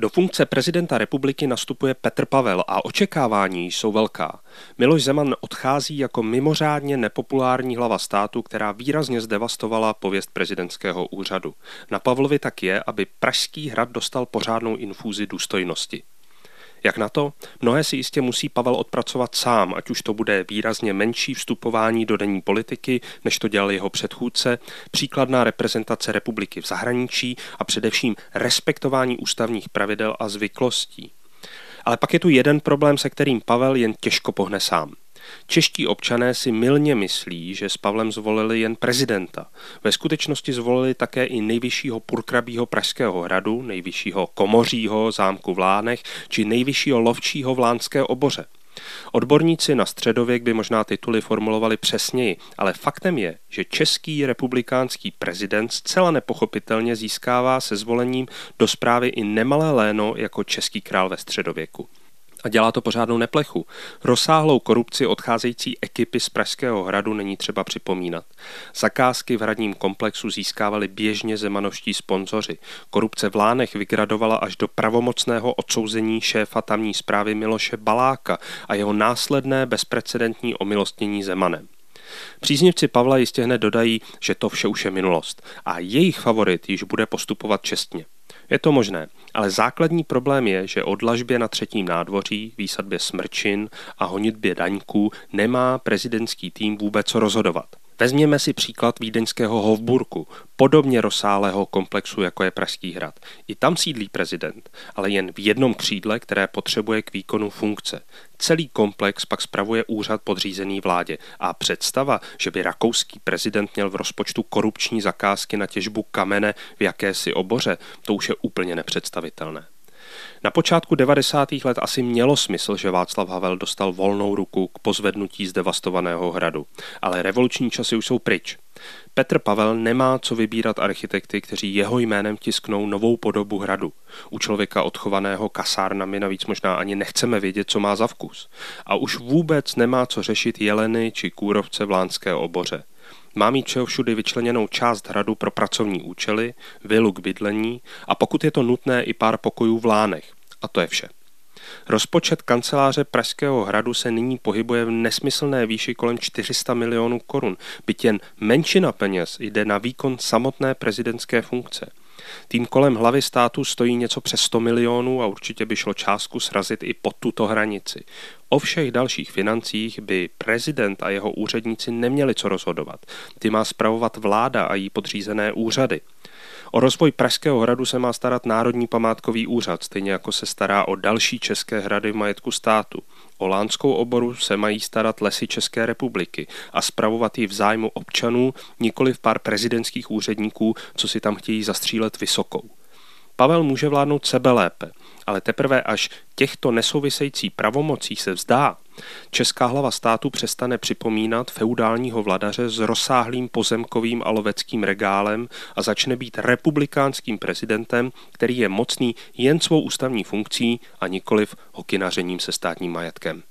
Do funkce prezidenta republiky nastupuje Petr Pavel a očekávání jsou velká. Miloš Zeman odchází jako mimořádně nepopulární hlava státu, která výrazně zdevastovala pověst prezidentského úřadu. Na Pavlovi tak je, aby Pražský hrad dostal pořádnou infúzi důstojnosti. Jak na to? Mnohé si jistě musí Pavel odpracovat sám, ať už to bude výrazně menší vstupování do denní politiky, než to dělal jeho předchůdce, příkladná reprezentace republiky v zahraničí a především respektování ústavních pravidel a zvyklostí. Ale pak je tu jeden problém, se kterým Pavel jen těžko pohne sám – Čeští občané si milně myslí, že s Pavlem zvolili jen prezidenta. Ve skutečnosti zvolili také i nejvyššího purkrabího Pražského hradu, nejvyššího komořího zámku v Lánech či nejvyššího lovčího v Lánské oboře. Odborníci na středověk by možná tituly formulovali přesněji, ale faktem je, že český republikánský prezident zcela nepochopitelně získává se zvolením do zprávy i nemalé léno jako český král ve středověku a dělá to pořádnou neplechu. Rozsáhlou korupci odcházející ekipy z Pražského hradu není třeba připomínat. Zakázky v hradním komplexu získávali běžně zemanovští sponzoři. Korupce v Lánech vygradovala až do pravomocného odsouzení šéfa tamní zprávy Miloše Baláka a jeho následné bezprecedentní omilostnění Zemanem. Příznivci Pavla jistě hned dodají, že to vše už je minulost a jejich favorit již bude postupovat čestně. Je to možné, ale základní problém je, že o dlažbě na třetím nádvoří, výsadbě smrčin a honitbě daňků nemá prezidentský tým vůbec co rozhodovat. Vezměme si příklad vídeňského Hofburku, podobně rozsáhlého komplexu, jako je Pražský hrad. I tam sídlí prezident, ale jen v jednom křídle, které potřebuje k výkonu funkce. Celý komplex pak spravuje úřad podřízený vládě a představa, že by rakouský prezident měl v rozpočtu korupční zakázky na těžbu kamene v jakési oboře, to už je úplně nepředstavitelné. Na počátku 90. let asi mělo smysl, že Václav Havel dostal volnou ruku k pozvednutí zdevastovaného hradu, ale revoluční časy už jsou pryč. Petr Pavel nemá co vybírat architekty, kteří jeho jménem tisknou novou podobu hradu. U člověka odchovaného kasárnami navíc možná ani nechceme vědět, co má za vkus. A už vůbec nemá co řešit jeleny či kůrovce v Lánské oboře. Má mít všeho všudy vyčleněnou část hradu pro pracovní účely, vilu k bydlení a pokud je to nutné i pár pokojů v lánech. A to je vše. Rozpočet kanceláře Pražského hradu se nyní pohybuje v nesmyslné výši kolem 400 milionů korun, byť jen menšina peněz jde na výkon samotné prezidentské funkce. Tým kolem hlavy státu stojí něco přes 100 milionů a určitě by šlo částku srazit i pod tuto hranici. O všech dalších financích by prezident a jeho úředníci neměli co rozhodovat. Ty má spravovat vláda a jí podřízené úřady. O rozvoj Pražského hradu se má starat Národní památkový úřad, stejně jako se stará o další české hrady v majetku státu. O Lánskou oboru se mají starat lesy České republiky a spravovat ji v zájmu občanů, nikoli v pár prezidentských úředníků, co si tam chtějí zastřílet vysokou. Pavel může vládnout sebe lépe, ale teprve až těchto nesouvisející pravomocí se vzdá, česká hlava státu přestane připomínat feudálního vladaře s rozsáhlým pozemkovým a loveckým regálem a začne být republikánským prezidentem, který je mocný jen svou ústavní funkcí a nikoliv hokinařením se státním majetkem.